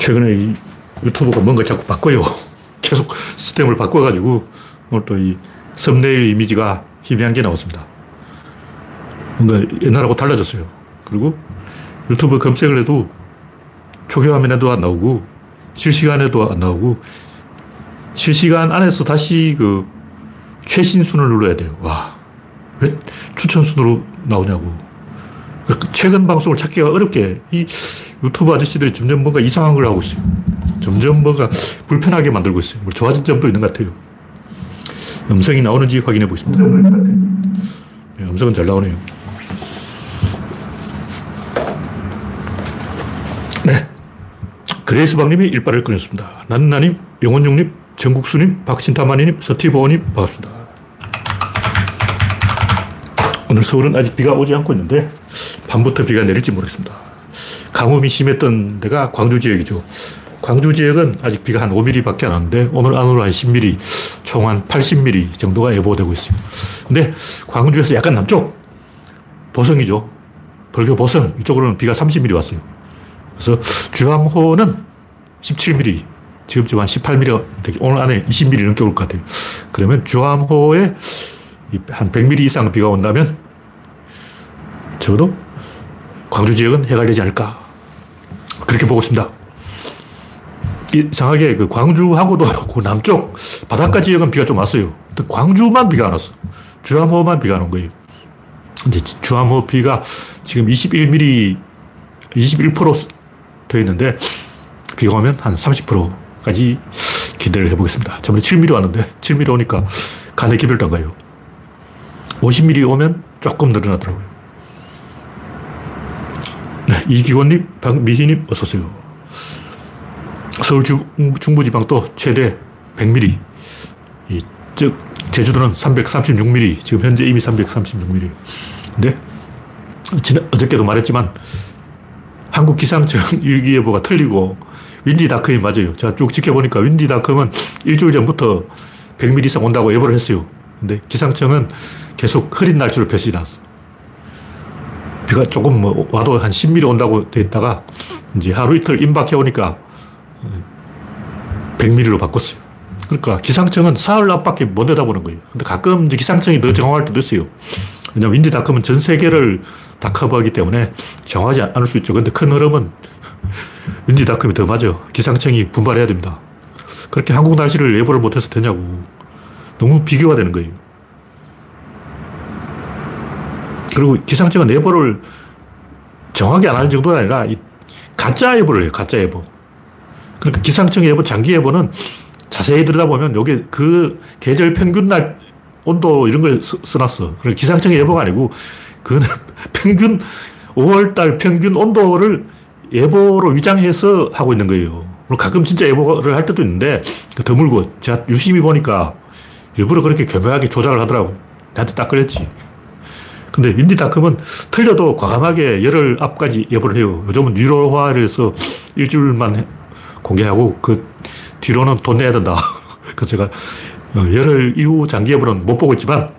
최근에 이 유튜브가 뭔가 자꾸 바꿔요. 계속 시스템을 바꿔가지고 오늘 또 이 썸네일 이미지가 희미한 게 나왔습니다. 뭔가 옛날하고 달라졌어요. 그리고 유튜브 검색을 해도 초기 화면에도 안 나오고 실시간에도 안 나오고 실시간 안에서 다시 그 최신 순을 눌러야 돼요. 와, 왜 추천 순으로 나오냐고. 그 최근 방송을 찾기가 어렵게 이 유튜브 아저씨들이 점점 뭔가 이상한 걸 하고 있어요. 점점 뭔가 불편하게 만들고 있어요. 뭐 좋아진 점도 있는 것 같아요. 음성이 나오는지 확인해 보겠습니다. 네, 음성은 잘 나오네요. 네. 그레이스방님이 일발을 끊었습니다. 난나님, 영원용님, 정국수님, 박신타마님, 서티보님 반갑습니다. 오늘 서울은 아직 비가 오지 않고 있는데 밤부터 비가 내릴지 모르겠습니다. 가뭄이 심했던 데가 광주 지역이죠. 광주 지역은 아직 비가 한 5mm 밖에 안 왔는데 오늘 안으로 한 10mm, 총 한 80mm 정도가 예보되고 있어요. 근데 광주에서 약간 남쪽, 보성이죠. 벌교 보성, 이쪽으로는 비가 30mm 왔어요. 그래서 주암호는 17mm, 지금 한 18mm, 오늘 안에 20mm 넘게 올 것 같아요. 그러면 주암호에 한 100mm 이상 비가 온다면 적어도 광주 지역은 해가 되지 않을까. 그렇게 보고 있습니다. 이상하게 그 광주하고도 그 남쪽 바닷가 지역은 비가 좀 왔어요. 광주만 비가 안 왔어. 주암호만 비가 안 온 거예요. 이제 주암호 비가 지금 21mm, 21%더 있는데 비가 오면 한 30%까지 기대를 해보겠습니다. 저번에 7mm 왔는데 7mm 오니까 간의 기별도 안 가요. 50mm 오면 조금 늘어나더라고요. 네, 이기원님, 박미희님, 어서오세요. 서울 중, 중부지방도 최대 100mm. 이, 즉, 제주도는 336mm. 지금 현재 이미 336mm. 근데, 지난, 어저께도 말했지만, 한국 기상청 일기예보가 틀리고, 윈디닷컴이 맞아요. 제가 쭉 지켜보니까 윈디닷컴은 일주일 전부터 100mm 이상 온다고 예보를 했어요. 근데 기상청은 계속 흐린 날씨로 표시해놨어. 비가 조금 뭐 와도 한 10mm 온다고 돼 있다가 이제 하루 이틀 임박해 오니까 100mm로 바꿨어요. 그러니까 기상청은 사흘 앞밖에 못 내다보는 거예요. 근데 가끔 이제 기상청이 더 정확할 때도 있어요. 왜냐면 윈디닷컴은 전 세계를 다 커버하기 때문에 정확하지 않을 수 있죠. 근데 큰 흐름은 윈디닷컴이 더 맞아. 기상청이 분발해야 됩니다. 그렇게 한국 날씨를 예보를 못해서 되냐고. 너무 비교가 되는 거예요. 그리고 기상청은 예보를 정확히 안 하는 정도가 아니라 가짜 예보를 해요. 가짜 예보. 그러니까 기상청 예보, 장기 예보는 자세히 들여다보면 여기 그 계절 평균 날 온도 이런 걸 써놨어. 그러니까 기상청 예보가 아니고 그거는 평균 5월 달 평균 온도를 예보로 위장해서 하고 있는 거예요. 가끔 진짜 예보를 할 때도 있는데 드물고 제가 유심히 보니까 일부러 그렇게 교묘하게 조작을 하더라고요. 나한테 딱 걸렸지. 근데 윈디닷컴은 틀려도 과감하게 열흘 앞까지 예보를 해요. 요즘은 유로화를 해서 일주일만 공개하고 그 뒤로는 돈 내야 된다. 그래서 제가 어, 열흘 이후 장기 예보는 못 보고 있지만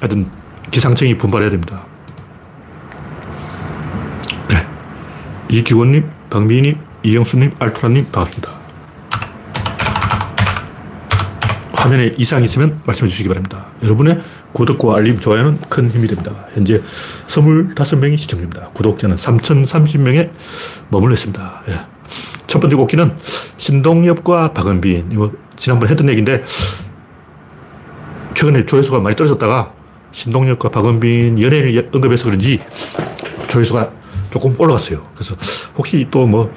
하여튼 기상청이 분발해야 됩니다. 네. 이기원님, 박미희님, 이영수님, 알토라님 반갑습니다. 화면에 이상이 있으면 말씀해 주시기 바랍니다. 여러분의 구독과 알림, 좋아요는 큰 힘이 됩니다. 현재 25명이 시청 중입니다. 구독자는 3,030명에 머물러 있습니다. 예. 첫 번째 곡기는 신동엽과 박은빈. 이거 지난번 했던 얘기인데, 최근에 조회수가 많이 떨어졌다가 신동엽과 박은빈 연예인을 언급해서 그런지 조회수가 조금 올라갔어요. 그래서 혹시 또 뭐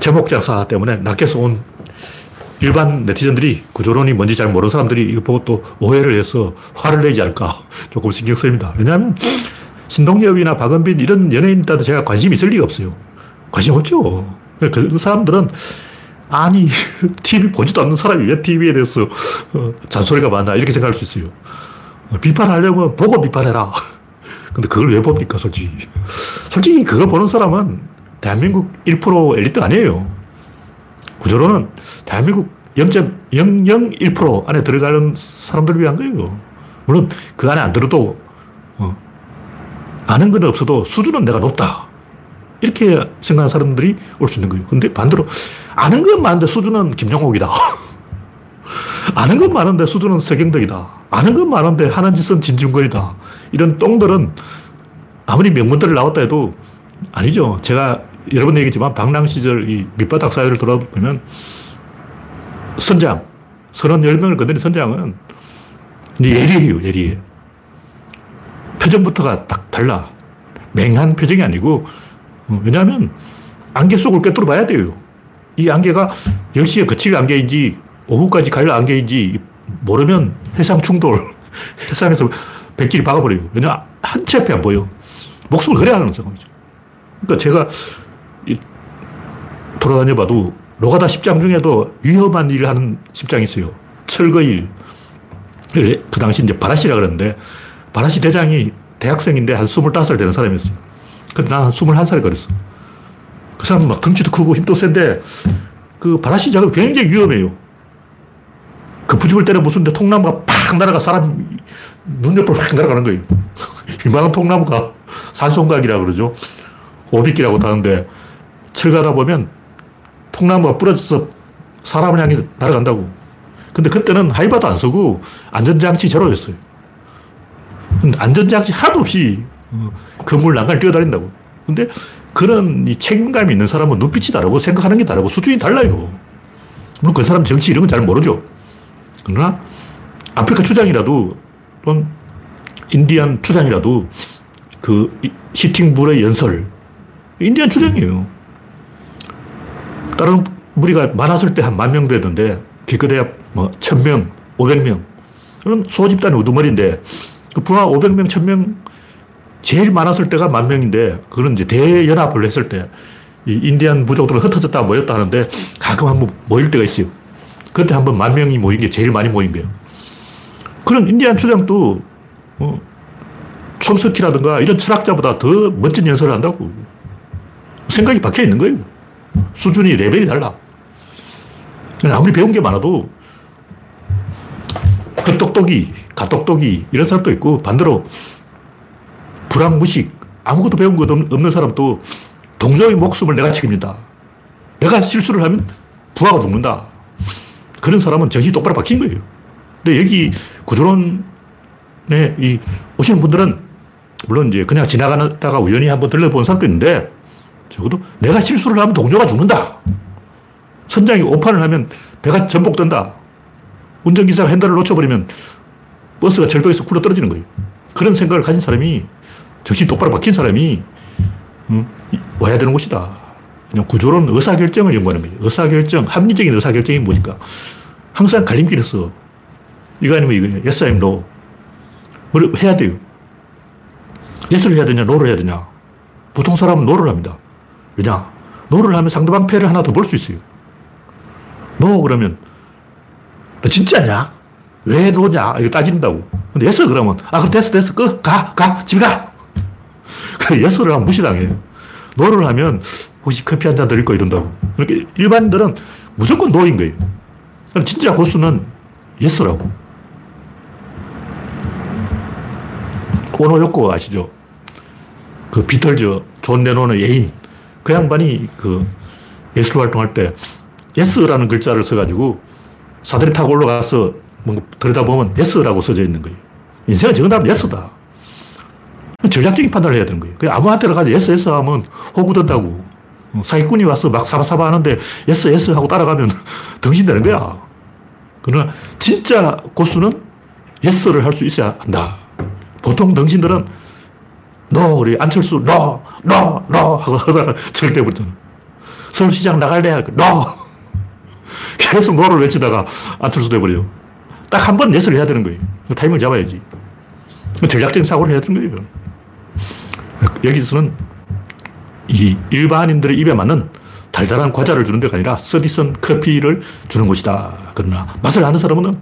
제목 장사 때문에 낮게서 온 일반 네티즌들이 구조론이 뭔지 잘 모르는 사람들이 이거 보고 또 오해를 해서 화를 내지 않을까 조금 신경 쓰입니다. 왜냐하면 신동엽이나 박은빈 이런 연예인들한테 제가 관심이 있을 리가 없어요. 관심 없죠. 그 사람들은 아니 TV 보지도 않는 사람이 왜 TV에 대해서 어, 잔소리가 많나 이렇게 생각할 수 있어요. 비판하려면 보고 비판해라. 근데 그걸 왜 봅니까 솔직히. 솔직히 그거 보는 사람은 대한민국 1% 엘리트 아니에요. 구조로는 대한민국 0.001% 안에 들어가는 사람들을 위한 거예요. 물론 그 안에 안 들어도 어, 아는 건 없어도 수준은 내가 높다. 이렇게 생각하는 사람들이 올 수 있는 거예요. 근데 반대로 아는 건 많은데 수준은 김종옥이다. 아는 건 많은데 수준은 서경덕이다. 아는 건 많은데 하는 짓은 진중권이다. 이런 똥들은 아무리 명문대를 나왔다 해도 아니죠. 제가 여러 번 얘기했지만 방랑 시절 이 밑바닥 사회를 돌아보면 선장, 서른 열명을 건드린 선장은 예리해요, 예리해. 표정부터가 딱 달라. 맹한 표정이 아니고, 어, 왜냐하면 안개 속을 꿰뚫어 봐야 돼요. 이 안개가 10시에 거칠 안개인지 오후까지 갈 안개인지 모르면 해상 충돌, 해상에서 백길이 박아버려요. 왜냐, 한 치 앞에 안 보여. 목숨을 걸어야 하는 상황이죠. 그러니까 제가 돌아다녀 봐도 노가다 10장 중에도 위험한 일을 하는 10장이 있어요. 철거일. 그 당시 이제 바라시라 그랬는데, 바라시 대장이 대학생인데 한 25살 되는 사람이었어요. 근데 난한 21살에 걸렸어. 그 사람은 막 덩치도 크고 힘도 센데, 그 바라시 작업이 굉장히 위험해요. 그 부집을 때려 부수는데 통나무가 팍 날아가 사람 눈 옆으로 확 날아가는 거예요. 이만한 통나무가 산송각이라 그러죠. 오비끼라고 하는데 철가다 보면 통나무가 부러져서 사람을 향해 날아간다고. 근데 그때는 하이바도 안 쓰고 안전장치 제로였어요. 안전장치 하나도 없이 어, 건물 난간을 뛰어다닌다고. 근데 그런 이 책임감이 있는 사람은 눈빛이 다르고 생각하는 게 다르고 수준이 달라요. 물론 그 사람 정치 이런 건 잘 모르죠. 그러나 아프리카 추장이라도 또는 인디안 추장이라도 그 시팅불의 연설 인디안 추장이에요. 다른 무리가 많았을 때 한 만 명 되던데 기껏해야 뭐 천 명, 오백 명 그런 소집단의 우두머리인데 그 부하 오백 명, 천 명 제일 많았을 때가 만 명인데 그런 이제 대연합을 했을 때이 인디안 부족들은 흩어졌다 모였다 하는데 가끔 한번 모일 때가 있어요. 그때 한번 만 명이 모인 게 제일 많이 모인 거예요. 그런 인디안 추장도 어, 촘스키라든가 이런 철학자보다 더 멋진 연설을 한다고. 생각이 박혀 있는 거예요. 수준이 레벨이 달라. 아무리 배운 게 많아도 헛똑똑이, 가똑똑이 이런 사람도 있고 반대로 불황 무식 아무것도 배운 것 없는 사람도 동료의 목숨을 내가 책임진다. 내가 실수를 하면 부하가 죽는다. 그런 사람은 정신이 똑바로 박힌 거예요. 근데 여기 구조론에 이 오시는 분들은 물론 이제 그냥 지나가다가 우연히 한번 들려본 사람도 있는데 적어도 내가 실수를 하면 동료가 죽는다. 선장이 오판을 하면 배가 전복된다. 운전기사가 핸들을 놓쳐버리면 버스가 절도에서 굴러 떨어지는 거예요. 그런 생각을 가진 사람이 정신이 똑바로 박힌 사람이 음, 와야 되는 곳이다. 그냥 구조론 의사결정을 연구하는 거예요. 의사결정, 합리적인 의사결정이 뭐니까. 항상 갈림길에 서 이거 아니면 이거냐. yes냐 no냐. 뭘 해야 돼요. yes를 해야 되냐, no를 해야 되냐. 보통 사람은 no를 합니다. 왜냐? no를 하면 상대방 패를 하나 더 볼 수 있어요. no 그러면 너 진짜냐? 왜 no냐? 이거 따진다고. 근데 yes 그러면 아 그럼 됐어 됐어 끄 가, 가 집에 가. 그 yes를 하면 무시당해. no를 하면 혹시 커피 한 잔 드릴 거 이런다고. 그렇게 일반인들은 무조건 no인 거예요. 진짜 고수는 yes라고. 오노 요코 아시죠? 그 비틀즈 존 레논의 애인. 그 양반이 그 예술 활동할 때 yes라는 글자를 써가지고 사다리 타고 올라가서 뭔가 들여다보면 yes라고 써져 있는 거예요. 인생은 정답은 yes다. 전략적인 판단을 해야 되는 거예요. 그냥 아무한테나 가서 yes, yes 하면 호구된다고. 사기꾼이 와서 막 사바사바 하는데 yes, yes 하고 따라가면 등신되는 거야. 그러나 진짜 고수는 yes를 할 수 있어야 한다. 보통 등신들은 너, 우리 안철수, 너, 너, 너 하고 하다가 절대 붙잖아. 서울시장 나갈래? 너! 계속 너를 외치다가 안철수 돼버려. 딱 한 번 예스를 해야 되는 거예요. 타이밍을 잡아야지. 전략적인 사고를 해야 되는 거예요. 여기서는 이 일반인들의 입에 맞는 달달한 과자를 주는 데가 아니라 서디슨 커피를 주는 곳이다. 그러나 맛을 아는 사람은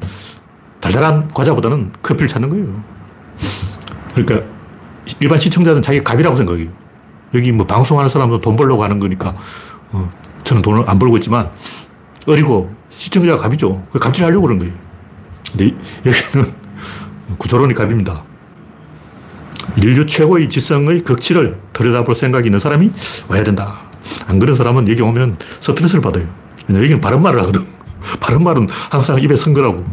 달달한 과자보다는 커피를 찾는 거예요. 그러니까 일반 시청자는 자기 갑이라고 생각해요. 여기 뭐 방송하는 사람도 돈 벌려고 하는 거니까 어, 저는 돈을 안 벌고 있지만 어리고 시청자가 갑이죠. 갑질하려고 그런 거예요. 근데 여기는 구조론이 갑입니다. 인류 최고의 지성의 극치를 들여다볼 생각이 있는 사람이 와야 된다. 안 그런 사람은 여기 오면 스트레스를 받아요. 여기는 바른 말을 하거든. 바른 말은 항상 입에 선 거라고.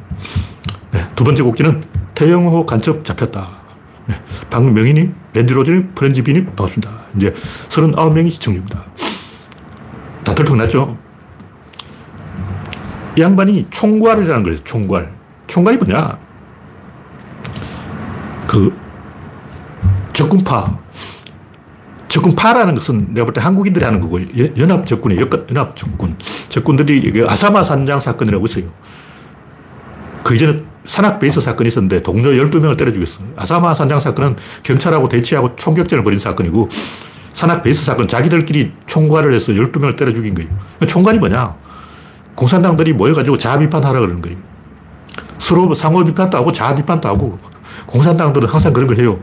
네, 두 번째 곡기는 태영호 간첩 잡혔다. 네, 박명희님, 랜디로즈님, 프렌지비님, 반갑습니다. 이제 39명이 시청 중입니다. 다 들통났죠? 이 양반이 총괄이라는 거예요, 총괄. 총괄이 뭐냐? 그, 적군파. 적군파라는 것은 내가 볼 때 한국인들이 하는 거고, 연합 적군이에요. 연합 적군. 적군들이 아사마 산장 사건이라고 있어요. 그 이전에 산악 베이스 사건이 있었는데 동료 12명을 때려 죽였어. 아사마 산장 사건은 경찰하고 대치하고 총격전을 벌인 사건이고 산악 베이스 사건 자기들끼리 총괄을 해서 12명을 때려 죽인 거예요. 총괄이 뭐냐? 공산당들이 모여가지고 자아 비판하라 그러는 거예요. 서로 상호 비판도 하고 자아 비판도 하고 공산당들은 항상 그런 걸 해요.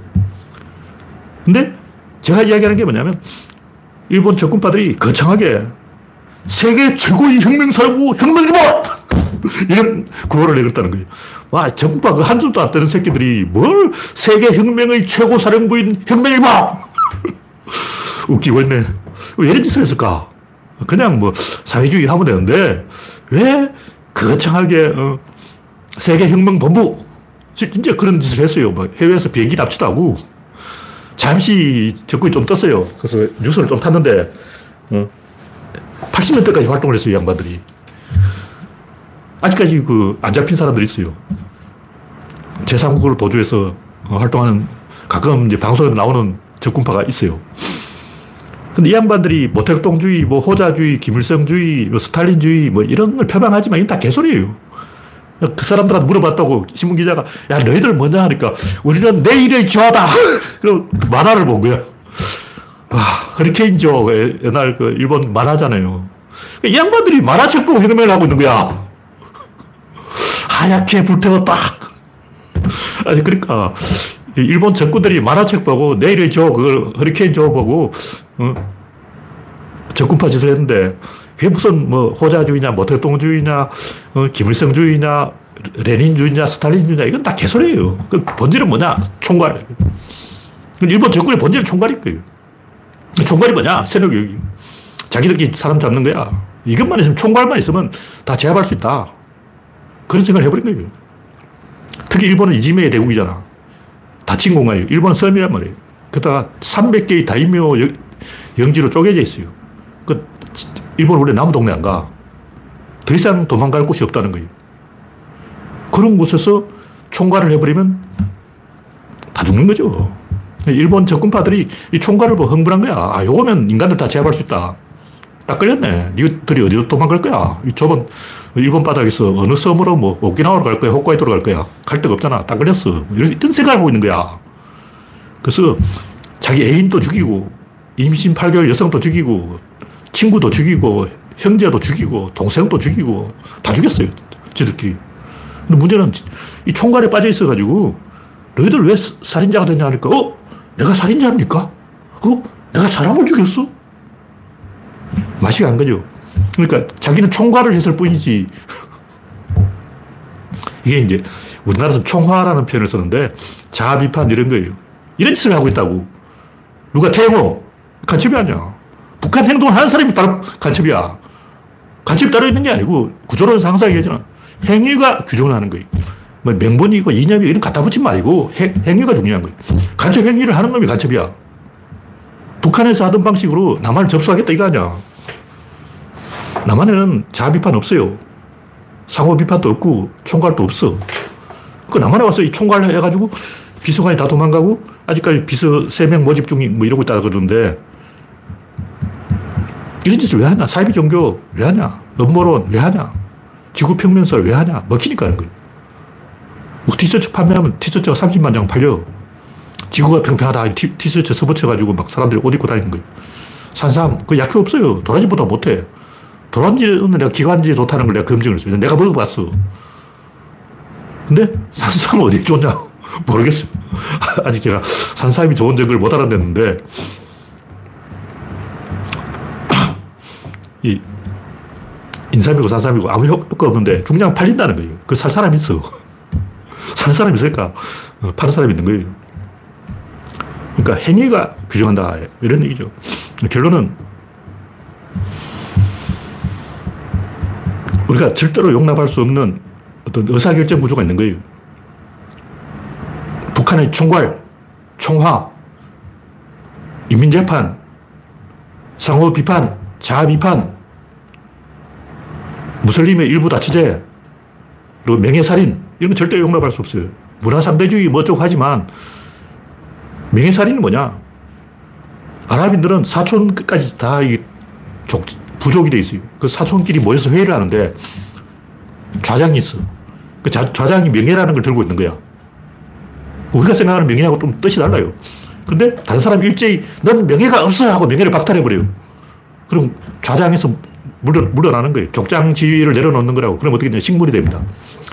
근데 제가 이야기하는 게 뭐냐면 일본 적군파들이 거창하게 세계 최고의 혁명사고 혁명이다! 이런 구호를 내걸다는 거예요. 와, 적군파 그 한숨도 안 뜨는 새끼들이 뭘 세계 혁명의 최고 사령부인 혁명이다! 웃기고 있네. 왜 이런 짓을 했을까? 그냥 뭐 사회주의 하면 되는데 왜 거창하게 어, 세계 혁명 본부 진짜 그런 짓을 했어요. 막 해외에서 비행기 납치도 하고 잠시 적군이 좀 떴어요. 그래서 뉴스를 좀 탔는데 어, 80년대까지 활동을 했어요. 양반들이. 아직까지 그 안 잡힌 사람들이 있어요. 제3국으로 도주해서 활동하는 가끔 이제 방송에 나오는 적군파가 있어요. 근데 이 양반들이 모택동주의, 뭐 호자주의, 김일성주의, 뭐 스탈린주의, 뭐 이런 걸 표방하지만 이건 다 개소리예요. 그 사람들한테 물어봤다고 신문 기자가 야 너희들 뭐냐 하니까 우리는 내일의 저하다. 그 만화를 본 거야. 아, 허리케인 조 옛날 그 일본 만화잖아요. 이 양반들이 만화책 보고 혁명을 하고 있는 거야. 하얗게 불태웠다. 아니 그러니까 일본 적군들이 만화책 보고 내일의 조 그걸 허리케인 조 보고 어? 적군파 짓을 했는데 그게 무슨 뭐 호자주의냐 모택동주의냐 어, 김일성주의냐 레닌주의냐 스탈린주의냐 이건 다 개소리예요. 그 본질은 뭐냐? 총괄. 일본 적군의 본질은 총괄일 거예요. 총괄이 뭐냐? 세력이 자기들끼리 사람 잡는 거야. 이것만 있으면 총괄만 있으면 다 제압할 수 있다. 그런 생각을 해버린 거예요. 특히 일본은 이지메의 대국이잖아. 닫힌 공간이에요. 일본은 섬이란 말이에요. 그러다가 300개의 다이묘 영지로 쪼개져 있어요. 그 일본 원래 나무 동네 안 가. 더 이상 도망갈 곳이 없다는 거예요. 그런 곳에서 총괄을 해버리면 다 죽는 거죠. 일본 적군파들이 이 총괄을 보고 흥분한 거야. 아, 요거면 인간들 다 제압할 수 있다. 딱 걸렸네. 니들이 어디로 도망갈 거야? 이 좁은 일본 바닥에서 어느 섬으로 뭐 오키나와로 갈 거야? 홋카이도로 갈 거야? 갈 데가 없잖아. 딱 걸렸어. 이런, 이런 생각을 하고 있는 거야. 그래서 자기 애인도 죽이고 임신 8개월 여성도 죽이고 친구도 죽이고 형제도 죽이고 동생도 죽이고 다 죽였어요. 지들끼리. 근데 문제는 이 총괄에 빠져 있어가지고 너희들 왜 살인자가 됐냐 하니까 어? 내가 살인자입니까? 어? 내가 사람을 죽였어? 맛이 간 거죠. 그러니까 자기는 총괄을 했을 뿐이지. 이게 이제 우리나라에서 총화라는 표현을 쓰는데 자아 비판 이런 거예요. 이런 짓을 하고 있다고. 누가 태영호 간첩이 아니야. 북한 행동을 하는 사람이 따로 간첩이야. 간첩이 따로 있는 게 아니고 구조론 상상 얘기잖아. 행위가 규정을 하는 거예요. 뭐 명분이고 이념이 이런 갖다 붙인 말이고 행, 행위가 중요한 거예요. 간첩 행위를 하는 놈이 간첩이야. 북한에서 하던 방식으로 남한을 접수하겠다 이거 아니야. 남한에는 자아 비판 없어요. 상호 비판도 없고 총괄도 없어. 그 남한에 와서 이 총괄 해가지고 비서관이 다 도망가고 아직까지 비서 3명 모집 중이 뭐 이러고 있다 그러는데 이런 짓을 왜 하냐? 사이비 종교 왜 하냐? 음모론 왜 하냐? 지구 평면설 왜 하냐? 먹히니까 하는 거예요. 뭐 티셔츠 판매하면 티셔츠가 30만 장 팔려. 지구가 평평하다. 티, 티셔츠 서붙여가지고 막 사람들이 옷 입고 다니는 거예요. 산삼, 그 약효 없어요. 도라지보다 못해. 도라지는 내가 기관지에 좋다는 걸 내가 검증을 했어요. 내가 먹어봤어. 근데 산삼은 어디 좋냐? 모르겠어요. 아직 제가 산삼이 좋은 점을 못 알아냈는데, 이 인삼이고 산삼이고 아무 효과 없는데 중량 팔린다는 거예요. 그 살 사람이 있어. 사는 사람이 있으니까 어, 파는 사람이 있는 거예요. 그러니까 행위가 규정한다. 이런 얘기죠. 결론은 우리가 절대로 용납할 수 없는 어떤 의사결정 구조가 있는 거예요. 북한의 총괄, 총화, 인민재판, 상호 비판, 자아 비판, 무슬림의 일부 다치제, 그리고 명예살인, 이런 건 절대 용납할 수 없어요. 문화상대주의 뭐 어쩌고 하지만, 명예살인은 뭐냐? 아랍인들은 사촌까지 다 이 부족이 돼 있어요. 그 사촌끼리 모여서 회의를 하는데, 좌장이 있어. 그 좌장이 명예라는 걸 들고 있는 거야. 우리가 생각하는 명예하고 좀 뜻이 달라요. 근데 다른 사람이 일제히 넌 명예가 없어 하고 명예를 박탈해버려요. 그럼 좌장에서 물러, 물러나는 거예요. 족장 지위를 내려놓는 거라고. 그럼 어떻게 되냐. 식물이 됩니다.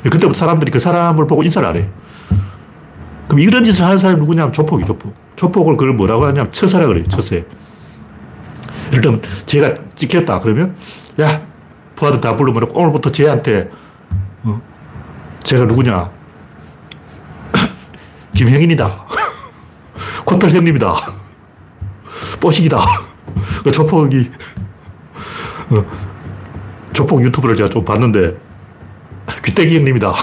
그때부터 사람들이 그 사람을 보고 인사를 안 해요. 그럼 이런 짓을 하는 사람이 누구냐면 조폭이 조폭. 조폭을 그걸 뭐라고 하냐면 처세라 그래요. 처세. 예를 들면 제가 찍혔다. 그러면 야, 부하들 다 불러면 오늘부터 쟤한테 어, 제가 누구냐. 김형인이다. 코털 형님이다. 뽀식이다. 그 조폭이, 어, 조폭 유튜브를 제가 좀 봤는데, 귀때기 형님이다.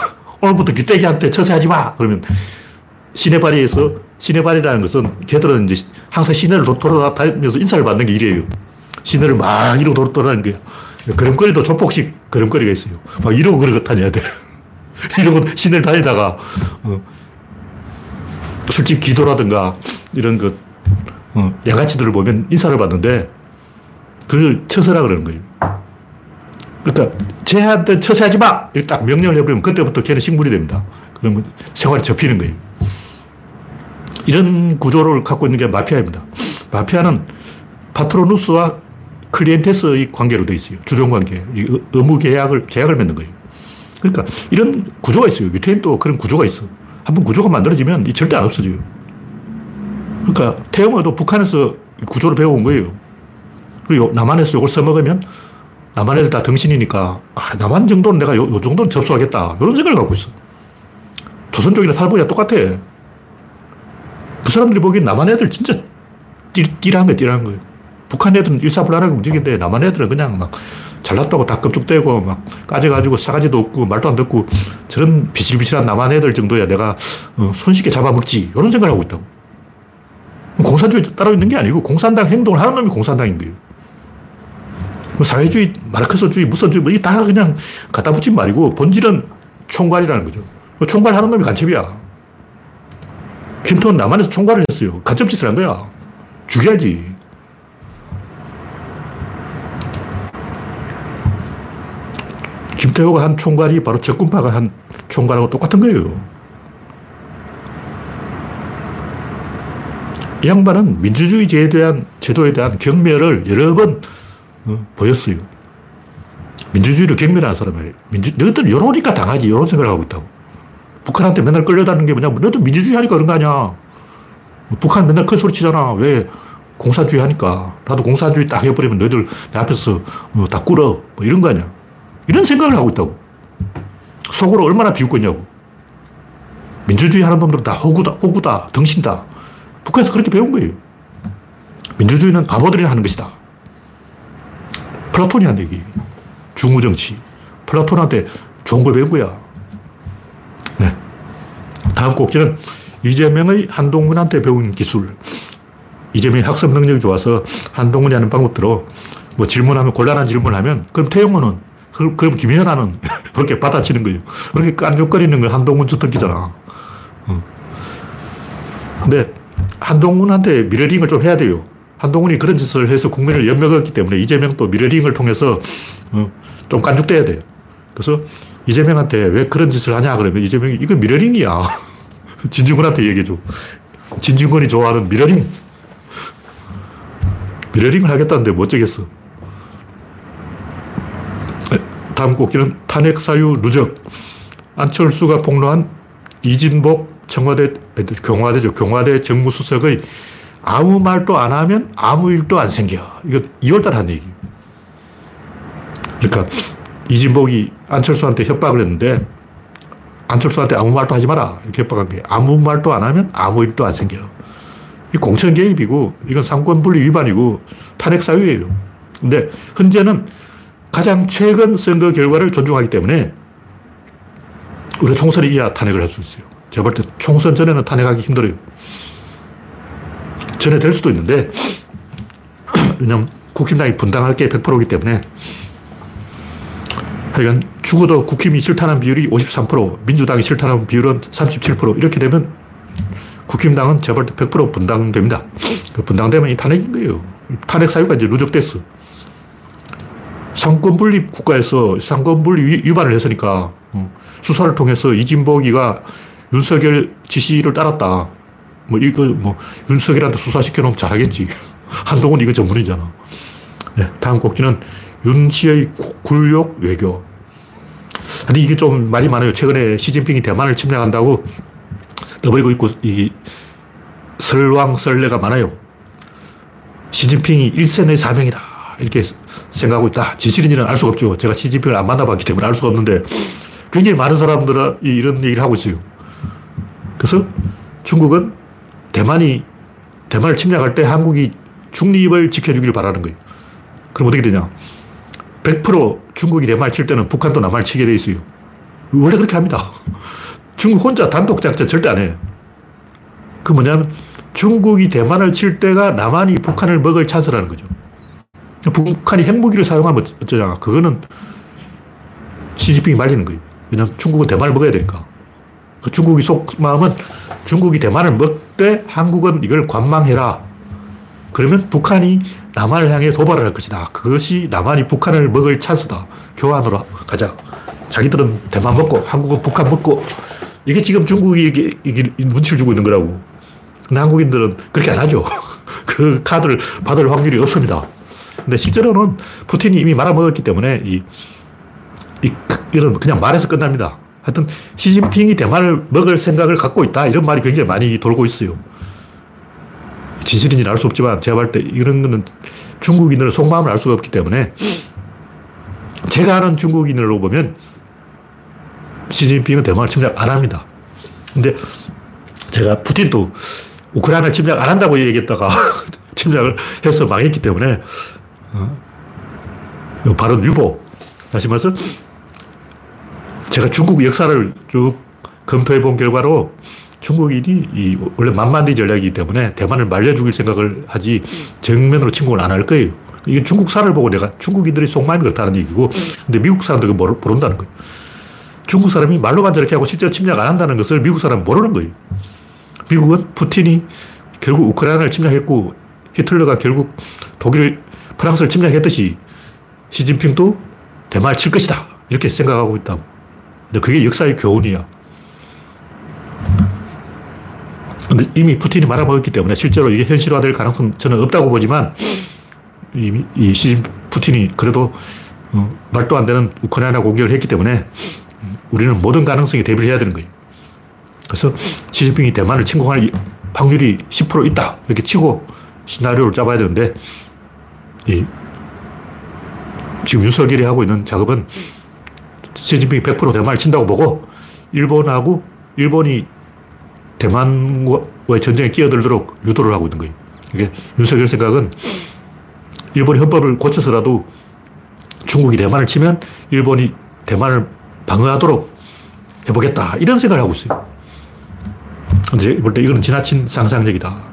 오늘부터 귀때기한테 처세하지 마! 그러면, 시내바리에서, 시내바리라는 것은 걔들은 이제 항상 시내를 돌아다니면서 인사를 받는 게 일이에요. 시내를 막 이러고 돌아다니는 거예요. 걸음걸이도 조폭식 걸음걸이가 있어요. 막 이러고 그러고 다녀야 돼. 이러고 시내를 다니다가, 어, 술집 기도라든가 이런 그 어, 양아치들을 보면 인사를 받는데 그걸 처세라 그러는 거예요. 그러니까 쟤한테 처세하지 마! 이렇게 딱 명령을 해버리면 그때부터 걔는 식물이 됩니다. 그러면 생활이 접히는 거예요. 이런 구조를 갖고 있는 게 마피아입니다. 마피아는 파트로누스와 클리엔테스의 관계로 되어 있어요. 주종 관계. 의무 계약을, 계약을 맺는 거예요. 그러니까 이런 구조가 있어요. 유태인도 그런 구조가 있어. 한번 구조가 만들어지면 이 절대 안 없어져요. 그러니까 태영어도 북한에서 구조를 배워온 거예요. 그리고 남한에서 이걸 써먹으면 남한 애들 다 등신이니까 아, 남한 정도는 내가 요, 요 정도는 접수하겠다. 이런 생각을 갖고 있어. 조선 쪽이나 탈북이나 똑같아. 그 사람들이 보기엔 남한 애들 진짜 띠, 띠라한 거야, 띠라한 거예요. 북한 애들은 일사불란하게 움직이는데 남한 애들은 그냥 막 잘났다고 다 껍죽대고 막 까져가지고 싸가지도 없고 말도 안 듣고 저런 비실비실한 남한 애들 정도야 내가 어, 손쉽게 잡아먹지. 이런 생각을 하고 있다고. 공산주의 따로 있는 게 아니고 공산당 행동을 하는 놈이 공산당인 거예요. 뭐 사회주의, 마르크스주의, 무선주의, 뭐, 이게 다 그냥 갖다 붙인 말이고, 본질은 총괄이라는 거죠. 뭐 총괄 하는 놈이 간첩이야. 퀸턴 남한에서 총괄을 했어요. 간첩 짓을 한 거야. 죽여야지. 김태호가 한 총괄이 바로 적군파가 한 총괄하고 똑같은 거예요. 이 양반은 민주주의제에 대한, 제도에 대한 경멸을 여러 번 어, 보였어요. 민주주의를 경멸하는 사람이에요. 민주, 너희들 이러니까 당하지. 이런 생각을 하고 있다고. 북한한테 맨날 끌려다니는 게 뭐냐. 너희들 민주주의 하니까 그런 거 아니야. 북한 맨날 큰 소리 치잖아. 왜? 공산주의 하니까. 나도 공산주의 딱 해버리면 너희들 내 앞에서 어, 다 꿇어. 뭐 이런 거 아니야. 이런 생각을 하고 있다고. 속으로 얼마나 비웃겠냐고. 민주주의 하는 놈들은 다 호구다, 호구다, 덩신다. 북한에서 그렇게 배운 거예요. 민주주의는 바보들이 하는 것이다. 플라톤이 한 얘기. 중우정치. 플라톤한테 좋은 걸 배운 거야. 네. 다음 꼭지는 이재명의 한동훈한테 배운 기술. 이재명이 학습 능력이 좋아서 한동훈이 하는 방법대로 뭐 질문하면, 곤란한 질문을 하면, 그럼 태용호는, 그럼 김연아는 그렇게 받아치는 거예요. 그렇게 깐죽거리는 걸 한동훈 주특기잖아. 어. 근데 한동훈한테 미러링을 좀 해야 돼요. 한동훈이 그런 짓을 해서 국민을 엿먹었기 때문에 이재명도 미러링을 통해서 어, 좀 깐죽대야 돼요. 그래서 이재명한테 왜 그런 짓을 하냐 그러면 이재명이 이거 미러링이야. 진중권한테 얘기해줘. 진중권이 좋아하는 미러링. 미러링을 하겠다는데 못뭐 어쩌겠어. 네, 다음 곡기는 탄핵 사유 누적. 안철수가 폭로한 이진복 청와대, 경화대죠. 경화대 정무수석의 아무 말도 안 하면 아무 일도 안 생겨. 이거 2월달 한 얘기. 그러니까 이진복이 안철수한테 협박을 했는데 안철수한테 아무 말도 하지 마라. 이렇게 협박한 게 아무 말도 안 하면 아무 일도 안 생겨. 이 공천 개입이고 이건 상권 분리 위반이고 탄핵 사유예요. 근데 현재는 가장 최근 선거 결과를 존중하기 때문에 우리가 총선이 이야 탄핵을 할 수 있어요. 제가 볼 때 총선 전에는 탄핵하기 힘들어요. 전에 될 수도 있는데, 왜냐면 국힘당이 분당할 게 100%이기 때문에 하여간 죽어도 국힘이 싫다는 비율이 53%, 민주당이 싫다는 비율은 37% 이렇게 되면 국힘당은 제발 100% 분당됩니다. 그 분당되면 이 탄핵인 거예요. 탄핵 사유가 이제 누적됐어. 삼권 분립 국가에서 삼권 분립 위반을 했으니까 어, 수사를 통해서 이진복이가 윤석열 지시를 따랐다. 뭐 이거 뭐 윤석열한테 수사시켜 놓으면 잘하겠지. 한동훈 이거 전문이잖아. 네, 다음 곡지는 윤 씨의 굴욕 외교. 아니 이게 좀 말이 많아요. 최근에 시진핑이 대만을 침략한다고 떠벌고 있고 이 설왕설래가 많아요. 시진핑이 일생의 사명이다. 이렇게 생각하고 있다. 진실인지는 알 수가 없죠. 제가 시진핑을 안 만나봤기 때문에 알 수가 없는데 굉장히 많은 사람들은 이런 얘기를 하고 있어요. 그래서 중국은 대만이 대만을 침략할 때 한국이 중립을 지켜주기를 바라는 거예요. 그럼 어떻게 되냐? 100% 중국이 대만을 칠 때는 북한도 남한을 치게 돼 있어요. 원래 그렇게 합니다. 중국 혼자 단독 작전 절대 안 해요. 그 뭐냐면 중국이 대만을 칠 때가 남한이 북한을 먹을 찬스라는 거죠. 북한이 핵무기를 사용하면 어쩌냐. 그거는 시진핑이 말리는 거예요. 왜냐면 중국은 대만을 먹어야 되니까. 그 중국이 속마음은 중국이 대만을 먹되 한국은 이걸 관망해라. 그러면 북한이 남한을 향해 도발을 할 것이다. 그것이 남한이 북한을 먹을 찬스다. 교환으로 가자. 자기들은 대만 먹고 한국은 북한 먹고 이게 지금 중국이 이게, 이게 눈치를 주고 있는 거라고. 근데 한국인들은 그렇게 안 하죠. 그 카드를 받을 확률이 없습니다. 근데 실제로는 푸틴이 이미 말아먹었기 때문에 이, 이, 이런 그냥 말해서 끝납니다. 하여튼 시진핑이 대만을 먹을 생각을 갖고 있다. 이런 말이 굉장히 많이 돌고 있어요. 진실인지는 알수 없지만 제가 볼 때 이런 거는 중국인들은 속마음을 알 수가 없기 때문에 제가 아는 중국인으로 보면 시진핑은 대만을 침략 안 합니다. 근데 제가 푸틴도 우크라이나를 침략 안 한다고 얘기했다가 침략을 해서 망했기 때문에 어? 바로 유보. 다시 말해서 제가 중국 역사를 쭉 검토해 본 결과로 중국인이 이 원래 만만디 전략이기 때문에 대만을 말려 죽일 생각을 하지 정면으로 침공을 안 할 거예요. 이게 중국사를 보고 내가 중국인들이 속마음이 그렇다는 얘기고 근데 미국 사람들은 모른다는 거예요. 중국 사람이 말로만 저렇게 하고 실제로 침략 안 한다는 것을 미국 사람은 모르는 거예요. 미국은 푸틴이 결국 우크라이나를 침략했고 히틀러가 결국 독일, 프랑스를 침략했듯이 시진핑도 대만을 칠 것이다. 이렇게 생각하고 있다고. 근데 그게 역사의 교훈이야. 근데 이미 푸틴이 말아먹었기 때문에 실제로 이게 현실화될 가능성 저는 없다고 보지만 이미 이 시진 푸틴이 그래도 어, 말도 안 되는 우크라이나 공격을 했기 때문에 우리는 모든 가능성에 대비를 해야 되는 거예요. 그래서 시진핑이 대만을 침공할 확률이 10% 있다. 이렇게 치고 시나리오를 짜봐야 되는데, 이, 지금 윤석열이 하고 있는 작업은 시진핑이 100% 대만을 친다고 보고, 일본하고, 일본이 대만과의 전쟁에 끼어들도록 유도를 하고 있는 거예요. 이게 윤석열 생각은 일본이 헌법을 고쳐서라도 중국이 대만을 치면 일본이 대만을 방어하도록 해보겠다. 이런 생각을 하고 있어요. 근데 볼때 이거는 지나친 상상력이다.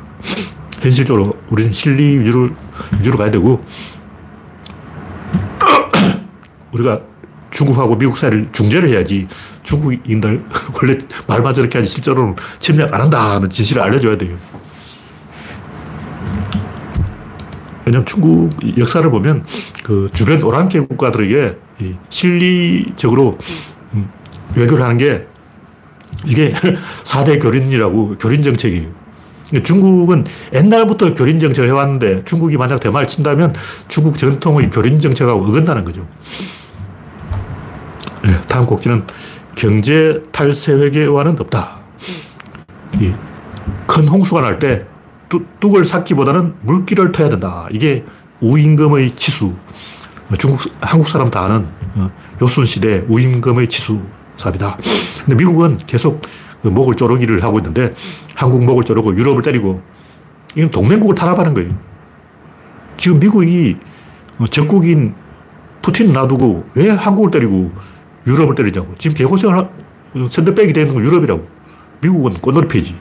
현실적으로 우리는 실리 위주로, 위주로 가야 되고, 우리가 중국하고 미국 사이를 중재를 해야지 중국인들 원래 말만 저렇게 하지 실제로는 침략 안 한다는 진실을 알려줘야 돼요. 왜냐면 중국 역사를 보면 그 주변 오랑캐 국가들에게 실리적으로 음, 외교를 하는 게 이게 4대 교린이라고 교린 정책이에요. 중국은 옛날부터 교린 정책을 해왔는데 중국이 만약 대만을 친다면 중국 전통의 교린 정책하고 어긋나는 거죠. 네, 다음 곡지는 경제 탈세 회계와는 없다. 큰 홍수가 날 때 뚝을 삭기보다는 물기를 터야 된다. 이게 우임금의 치수. 중국, 한국 사람 다 아는 어, 요순 시대 우임금의 치수 삽이다. 근데 미국은 계속 그 목을 조르기를 하고 있는데 한국 목을 조르고 유럽을 때리고 이건 동맹국을 탄압하는 거예요. 지금 미국이 적국인 푸틴 놔두고 왜 한국을 때리고 유럽을 때리냐고. 지금 개고생을 선대백이 되는 건 유럽이라고. 미국은 꽃놀이 피해지.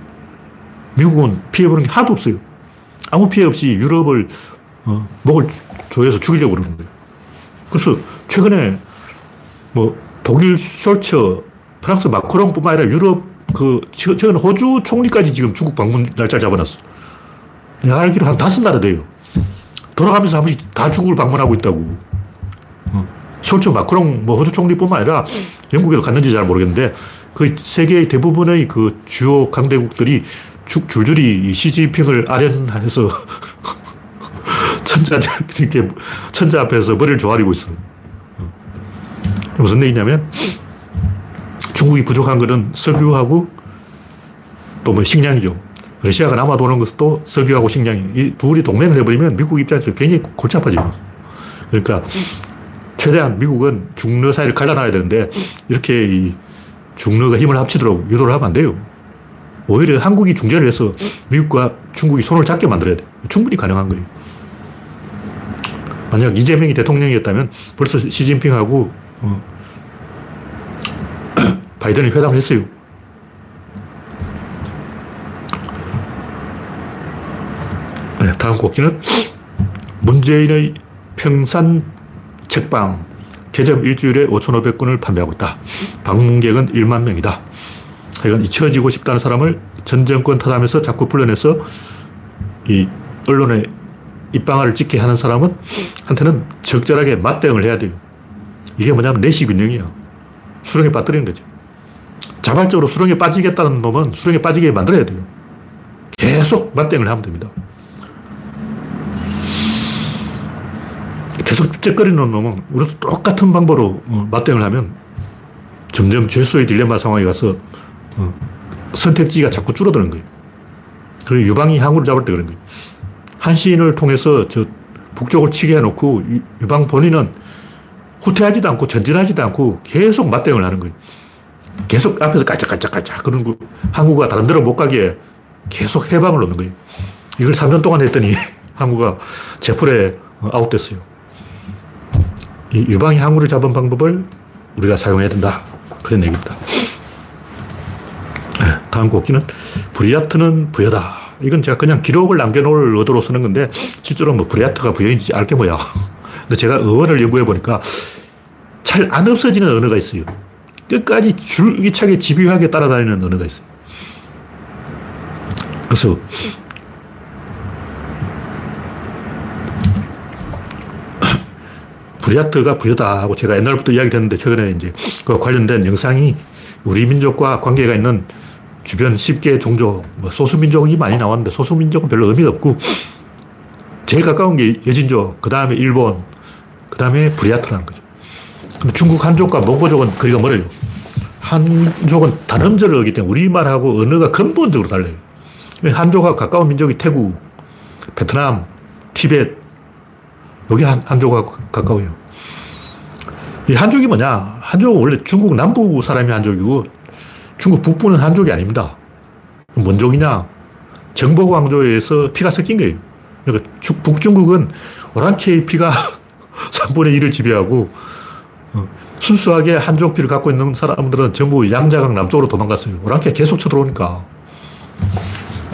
미국은 피해보는 게 하나도 없어요. 아무 피해 없이 유럽을 어, 목을 조여서 죽이려고 그러는 거예요. 그래서 최근에 뭐 독일 숄처, 프랑스 마크롱뿐만 아니라 유럽 그 최근 호주 총리까지 지금 중국 방문 날짜 잡아놨어. 내가 알기로 한 다섯 나라 돼요. 돌아가면서 한 번씩 다 중국을 방문하고 있다고. 어. 숄처 마크롱 뭐 호주 총리뿐만 아니라 영국에도 갔는지 잘 모르겠는데 그 세계의 대부분의 그 주요 강대국들이 줄줄이 시진핑을 아련해서 천자, 이렇게 천자 앞에서 머리를 조아리고 있어. 어. 무슨 얘기냐면 중국이 부족한 것은 석유하고 또 뭐 식량이죠. 러시아가 남아도는 것도 석유하고 식량이. 이 둘이 동맹을 해버리면 미국 입장에서 굉장히 골치 아파져요. 그러니까 최대한 미국은 중러 사이를 갈라놔야 되는데 이렇게 이 중러가 힘을 합치도록 유도를 하면 안 돼요. 오히려 한국이 중재를 해서 미국과 중국이 손을 잡게 만들어야 돼. 충분히 가능한 거예요. 만약 이재명이 대통령이었다면 벌써 시진핑하고 어, 바이든이 회담을 했어요. 네, 다음 곡기는 문재인의 평산 책방 개점 일주일에 5,500권을 판매하고 있다. 방문객은 1만 명이다. 하여간 잊혀지고 싶다는 사람을 전 정권 탓하면서 자꾸 불러내서 이 언론에 입방아를 찍게 하는 사람은 한테는 적절하게 맞대응을 해야 돼요. 이게 뭐냐면 내시 균형이야. 수렁에 빠뜨리는 거죠. 자발적으로 수렁에 빠지겠다는 놈은 수렁에 빠지게 만들어야 돼요. 계속 맞대응을 하면 됩니다. 계속 쨉거리는 놈은 우리도 똑같은 방법으로 어, 맞대응을 하면 점점 죄수의 딜레마 상황에 가서 어, 선택지가 자꾸 줄어드는 거예요. 그 유방이 항구를 잡을 때 그런 거예요. 한시인을 통해서 저 북쪽을 치게 해놓고 유방 본인은 후퇴하지도 않고 전진하지도 않고 계속 맞대응을 하는 거예요. 계속 앞에서 깔짝깔짝깔짝 그런 거 항우가 다른 데로 못 가게 계속 훼방을 놓는 거예요. 이걸 3년 동안 했더니 항우가 제풀에 아웃됐어요. 이 유방이 항우를 잡은 방법을 우리가 사용해야 된다. 그런 얘기입니다. 네, 다음 꼭지는 브리아트는 부여다. 이건 제가 그냥 기록을 남겨놓을 의도로 쓰는 건데 실제로 뭐 브리아트가 부여인지 알게 뭐야. 근데 제가 어원을 연구해 보니까 잘 안 없어지는 언어가 있어요. 끝까지 줄기차게 집요하게 따라다니는 언어가 있어요. 그래서 브리아트가 부여다 하고 제가 옛날부터 이야기를 했는데 최근에 이제 그 관련된 영상이 우리 민족과 관계가 있는 주변 10개 종족, 뭐 소수민족이 많이 나왔는데 소수민족은 별로 의미가 없고 제일 가까운 게 여진족, 그 다음에 일본, 그 다음에 브리아트라는 거죠. 근데 중국 한족과 몽고족은 거리가 멀어요. 한족은 단음절을 하기 때문에 우리말하고 언어가 근본적으로 달라요. 한족과 가까운 민족이 태국, 베트남, 티벳, 여기 한, 한족과 가까워요. 이 한족이 뭐냐? 한족은 원래 중국 남부 사람이 한족이고 중국 북부는 한족이 아닙니다. 뭔 족이냐? 정보광조에서 피가 섞인 거예요. 그러니까 북중국은 오랑캐의 피가 3분의 1을 지배하고 어, 순수하게 한족 피를 갖고 있는 사람들은 전부 양자강 남쪽으로 도망갔어요. 오랑캐 계속 쳐들어오니까.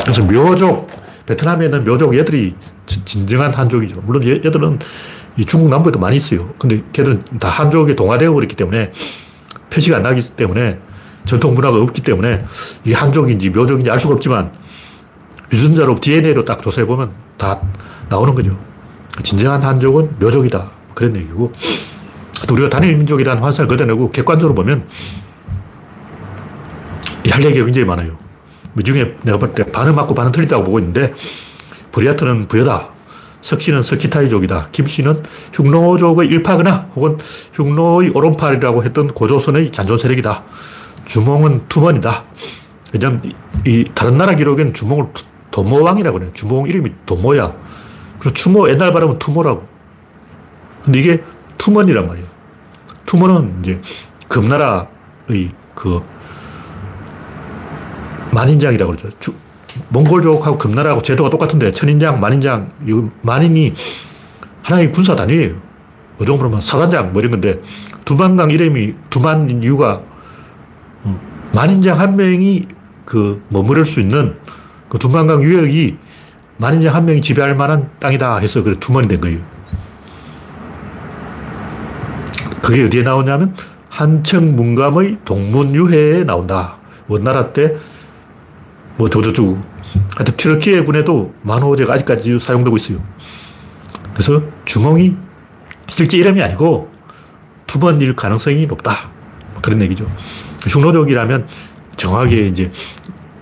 그래서 묘족, 베트남에 있는 묘족 얘들이 진정한 한족이죠. 물론 얘들은 이 중국 남부에도 많이 있어요. 근데 걔들은 다 한족에 동화되어 버렸기 때문에 표시가 안 나기 때문에 전통 문화가 없기 때문에 이게 한족인지 묘족인지 알 수가 없지만 유전자로 DNA로 딱 조사해 보면 다 나오는 거죠. 진정한 한족은 묘족이다. 그런 얘기고. 우리가 단일 민족이라는 환상을 걷어내고 객관적으로 보면 할 얘기가 굉장히 많아요. 그 중에 내가 볼 때 반은 맞고 반은 틀리다고 보고 있는데 브리아트는 부여다. 석씨는 석기타이족이다. 김씨는 흉노족의 일파거나 혹은 흉노의 오른팔이라고 했던 고조선의 잔존 세력이다. 주몽은 투먼이다. 왜냐면 이 다른 나라 기록에는 주몽을 도모왕이라고 그래요. 주몽 이름이 도모야. 그리고 추모 옛날 발음은 투모라고. 근데 이게 투먼이란 말이에요. 투먼은 이제 금나라의 그 만인장이라고 그러죠. 주, 몽골족하고 금나라하고 제도가 똑같은데 천인장, 만인장, 이 만인이 하나의 군사 단위예요. 어종 보면 사단장 뭐 이런 건데 두만강 이름이 두만인 이유가 어, 만인장 한 명이 그 머무를 수 있는 그 두만강 유역이 만인장 한 명이 지배할 만한 땅이다 해서 그 두만이 된 거예요. 그게 어디에 나오냐면 한청 문감의 동문유해에 나온다. 원나라 때 뭐 저저저 하여튼 튀르키예 군에도 만호제가 아직까지 사용되고 있어요. 그래서 주몽이 실제 이름이 아니고 투먼일 가능성이 높다. 그런 얘기죠. 흉노족이라면 정확하게 이제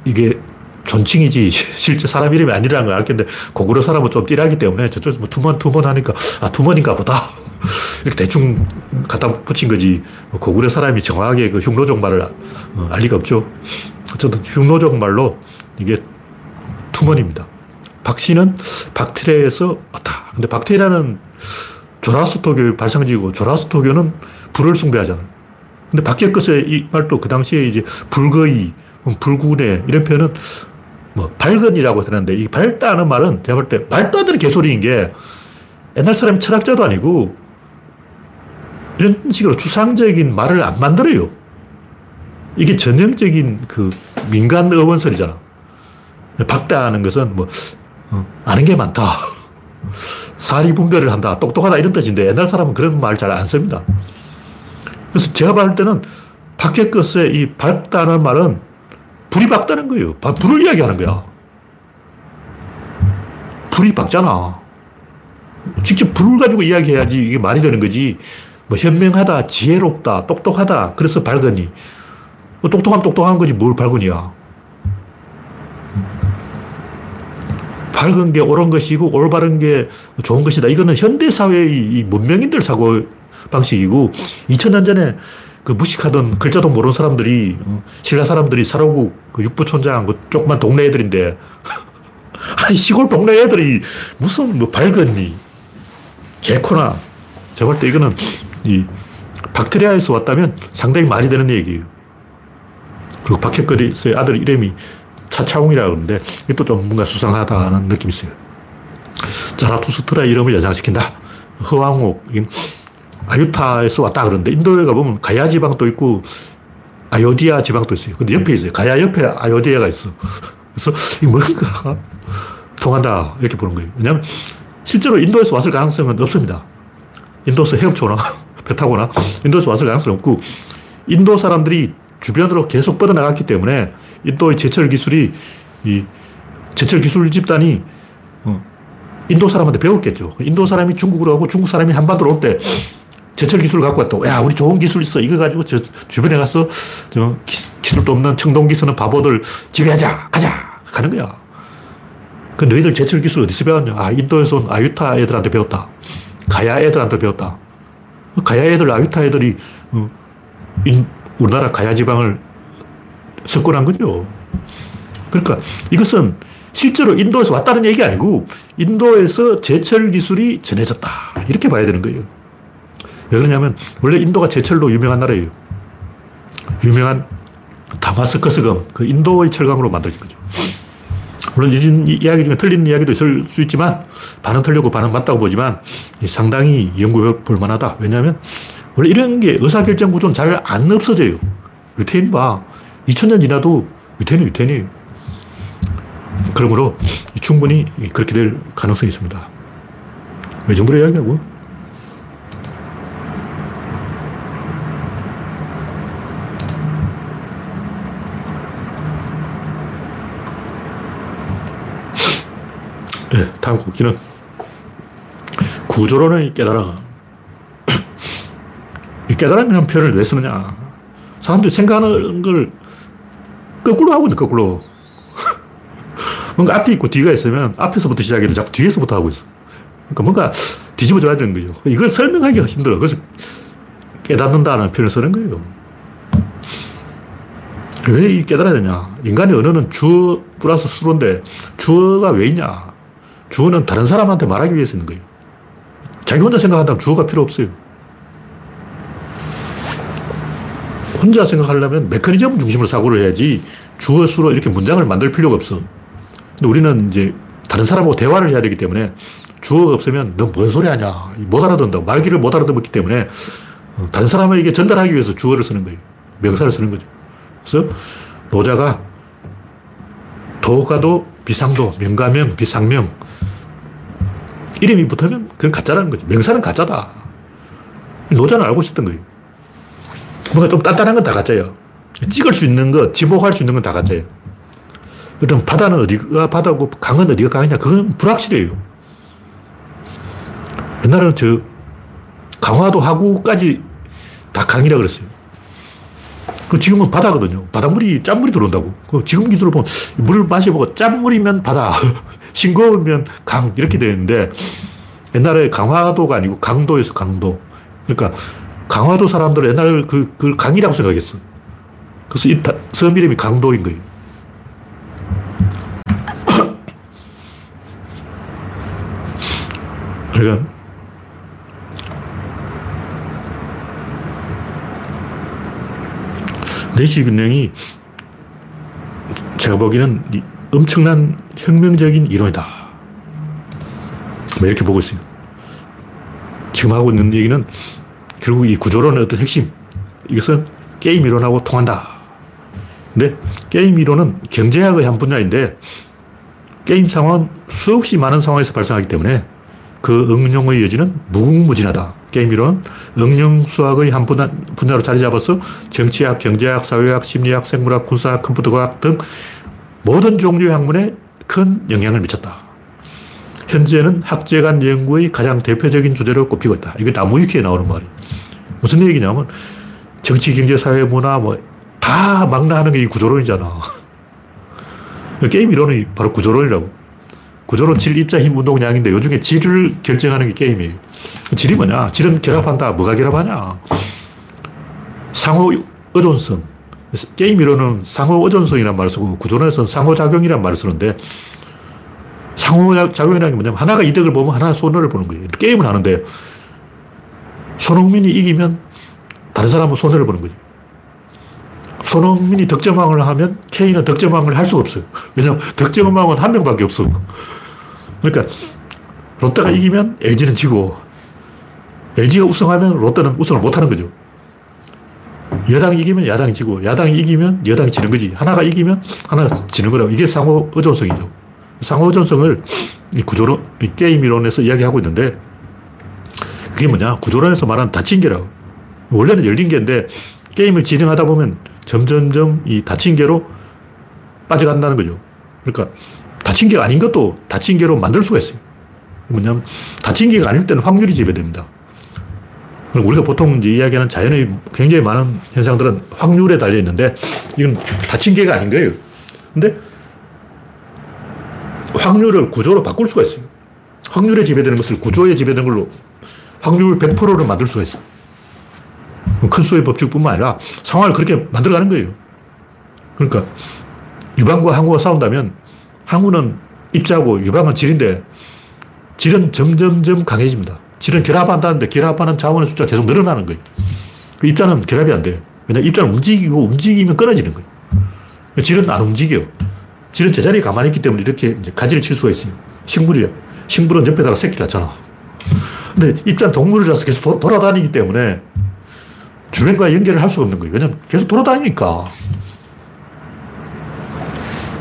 이게 존칭이지 실제 사람 이름이 아니라는 걸알 텐데 고구려 사람은 좀 띠라기 때문에 저쪽에서 뭐 투먼 투먼 하니까 아 투먼인가 보다 이렇게 대충 갖다 붙인 거지 고구려 사람이 정확하게 그 흉노족 말을 어, 알 리가 없죠. 어쨌든 흉노족 말로 이게 투먼입니다. 박씨는 박테레에서 왔다. 근데 박테라는 조라스토교의 발상지고 조라스토교는 불을 숭배하잖아. 근데 박제끝의 이 말도 그 당시에 이제 불거이, 불구네 이런 표현은 뭐 발근이라고 하는데 이 밝다는 말은 제가 볼 때 말도 안 되는 개소리인 게 옛날 사람이 철학자도 아니고 이런 식으로 추상적인 말을 안 만들어요. 이게 전형적인 그 민간 어원설이잖아. 박다하는 것은 뭐 어, 아는 게 많다. 사리 분별을 한다. 똑똑하다. 이런 뜻인데 옛날 사람은 그런 말 잘 안 씁니다. 그래서 제가 봤을 때는 것에 이 밝다는 말은 불이 밝다는 거예요. 불을 이야기하는 거야. 불이 밝잖아. 직접 불을 가지고 이야기해야지 이게 말이 되는 거지. 뭐 현명하다, 지혜롭다, 똑똑하다. 그래서 밝으니. 뭐 똑똑하면 똑똑한 거지 뭘 밝으니야. 밝은 게 옳은 것이고 올바른 게 좋은 것이다. 이거는 현대사회의 문명인들 사고 방식이고 2000년 전에 그 무식하던 글자도 모르는 사람들이 어, 신라 사람들이 살아오고 그 육부촌장 그 조그만 동네 애들인데 아니 시골 동네 애들이 무슨 뭐 밝은니 개코나 제가 볼 때 이거는 이 박테리아에서 왔다면 상당히 말이 되는 얘기예요. 그리고 박해거리의 아들 이름이 차차홍이라고 그러는데 이것도 좀 뭔가 수상하다는 느낌이 있어요. 자라투스트라 이름을 연상시킨다. 허왕옥, 아유타에서 왔다 그러는데 인도에 가보면 가야 지방도 있고 아요디아 지방도 있어요. 근데 옆에 있어요. 가야 옆에 아요디아가 있어. 그래서 이 뭔가 통한다 이렇게 보는 거예요. 왜냐하면 실제로 인도에서 왔을 가능성은 없습니다. 인도에서 헤엄쳐나 배 타거나 인도에서 왔을 가능성이 없고 인도 사람들이 주변으로 계속 뻗어나갔기 때문에 인도의 제철 기술이 이 제철 기술 집단이 어, 인도 사람한테 배웠겠죠. 인도 사람이 중국으로 하고 중국 사람이 한반도로 올 때 제철 기술을 갖고 왔다고. 야, 우리 좋은 기술 있어. 이거 가지고 저 주변에 가서 저 기술도 없는 청동기 쓰는 바보들 지배하자. 가자. 가는 거야. 그 너희들 제철 기술 어디서 배웠냐? 아, 인도에서 온 아유타 애들한테 배웠다. 가야 애들한테 배웠다. 가야 애들, 아유타 애들이 어, 인, 우리나라 가야 지방을 석권한 거죠. 그러니까 이것은 실제로 인도에서 왔다는 얘기 아니고 인도에서 제철 기술이 전해졌다. 이렇게 봐야 되는 거예요. 왜 그러냐면 원래 인도가 제철로 유명한 나라예요. 유명한 다마스커스금, 그 인도의 철강으로 만들어진 거죠. 물론 이 이야기 중에 틀린 이야기도 있을 수 있지만 반은 틀리고 반은 맞다고 보지만 상당히 연구해 볼 만하다. 왜냐하면 원래 이런 게 의사결정 구조는 잘 안 없어져요. 유태인 봐. 2000년 지나도 유태인은 유태인이에요. 그러므로 충분히 그렇게 될 가능성이 있습니다. 왜 정부를 이야기하고? 네, 다음 국기는 구조론의 깨달아. 이 깨달음이라는 표현을 왜 쓰느냐. 사람들이 생각하는 걸 거꾸로 하고 있는 거꾸로. 뭔가 앞에 있고 뒤가 있으면 앞에서부터 시작해도 자꾸 뒤에서부터 하고 있어. 그러니까 뭔가 뒤집어줘야 되는 거죠. 이걸 설명하기가 힘들어. 그래서 깨닫는다는 표현을 쓰는 거예요. 왜 깨달아야 되냐? 인간의 언어는 주어 플러스 수로인데 주어가 왜 있냐? 주어는 다른 사람한테 말하기 위해서 있는 거예요. 자기 혼자 생각한다면 주어가 필요 없어요. 혼자 생각하려면 메커니즘 중심으로 사고를 해야지 주어 수로 이렇게 문장을 만들 필요가 없어. 근데 우리는 이제 다른 사람하고 대화를 해야 되기 때문에 주어가 없으면 너 뭔 소리 하냐. 못 알아듣는다고. 말귀를 못 알아듣기 때문에 어, 다른 사람에게 전달하기 위해서 주어를 쓰는 거예요. 명사를 쓰는 거죠. 그래서 노자가 도가도 비상도, 명가명, 비상명. 이름이 붙으면 그건 가짜라는 거죠. 명사는 가짜다. 노자는 알고 있었던 거예요. 뭔가 좀 단단한 건 다 가짜예요. 찍을 수 있는 거, 지목할 수 있는 건 다 가짜예요. 그럼 바다는 어디가 바다고 강은 어디가 강이냐? 그건 불확실해요. 옛날에는 저 강화도 하구까지 다 강이라 그랬어요. 그 지금은 바다거든요. 바닷물이 짠물이 들어온다고. 그 지금 기술로 보면 물을 마셔보고 짠물이면 바다, 싱거우면 강 이렇게 되는데 옛날에 강화도가 아니고 강도에서 강도. 그러니까 강화도 사람들은 옛날 그, 그 강이라고 생각했어. 그래서 이 섬 이름이 강도인 거예요. 그러니까 내시 균형이 제가 보기에는 엄청난 혁명적인 이론이다. 뭐 이렇게 보고 있어요. 지금 하고 있는 얘기는 결국 이 구조론의 어떤 핵심. 이것은 게임 이론하고 통한다. 근데 게임 이론은 경제학의 한 분야인데 게임 상황은 수없이 많은 상황에서 발생하기 때문에 그 응용의 여지는 무궁무진하다. 게임 이론 응용 수학의 한 분야, 분야로 자리 잡아서 정치학, 경제학, 사회학, 심리학, 생물학, 군사학, 컴퓨터과학 등 모든 종류의 학문에 큰 영향을 미쳤다. 현재는 학제 간 연구의 가장 대표적인 주제로 꼽히고 있다. 이게 나무위키에 나오는 말이에요. 무슨 얘기냐면 정치, 경제, 사회, 문화 뭐 다 망라하는 게 이 구조론이잖아. 게임 이론이 바로 구조론이라고. 구조론 질, 입자, 힘, 운동, 양인데 요중에 질을 결정하는 게 게임이에요. 질이 뭐냐? 질은 결합한다. 뭐가 결합하냐? 상호 의존성. 게임 이론은 상호 의존성이란 말을 쓰고 구조론에서는 상호작용이란 말을 쓰는데 상호작용이라는 게 뭐냐면 하나가 이득을 보면 하나 손해를 보는 거예요. 게임을 하는데 손흥민이 이기면 다른 사람은 손해를 보는 거죠. 손흥민이 득점왕을 하면 K는 득점왕을 할 수가 없어요. 왜냐하면 득점왕은 한 명밖에 없어. 그러니까 롯데가 이기면 LG는 지고 LG가 우승하면 롯데는 우승을 못하는 거죠. 여당이 이기면 야당이 지고 야당이 이기면 여당이 지는 거지. 하나가 이기면 하나가 지는 거라고. 이게 상호 의존성이죠. 상호 의존성을 이 구조론, 이 게임 이론에서 이야기하고 있는데 그게 뭐냐? 구조론에서 말하는 닫힌 개라고. 원래는 열린 개인데 게임을 진행하다 보면 점점점 이 닫힌 개로 빠져간다는 거죠. 그러니까 닫힌 개가 아닌 것도 닫힌 개로 만들 수가 있어요. 뭐냐면 닫힌 개가 아닐 때는 확률이 지배됩니다. 우리가 보통 이제 이야기하는 자연의 굉장히 많은 현상들은 확률에 달려 있는데 이건 닫힌 개가 아닌 거예요. 근데 확률을 구조로 바꿀 수가 있어요. 확률에 지배되는 것을 구조에 지배되는 걸로 확률 100%를 만들 수가 있어요. 큰 수의 법칙뿐만 아니라 상황을 그렇게 만들어가는 거예요. 그러니까 유방과 항우가 싸운다면 항우는 입자고 유방은 질인데 질은 점점점 강해집니다. 질은 결합한다는데 결합하는 자원의 숫자가 계속 늘어나는 거예요. 그 입자는 결합이 안 돼요. 왜냐면 입자는 움직이고 움직이면 끊어지는 거예요. 질은 안 움직여요. 질은 제자리에 가만히 있기 때문에 이렇게 이제 가지를 칠 수가 있어요. 식물이야. 식물은 옆에다가 새끼를 낳잖아. 근데 입자는 동물이라서 계속 도, 돌아다니기 때문에 주변과 연결을 할 수가 없는 거예요. 왜냐면 계속 돌아다니니까.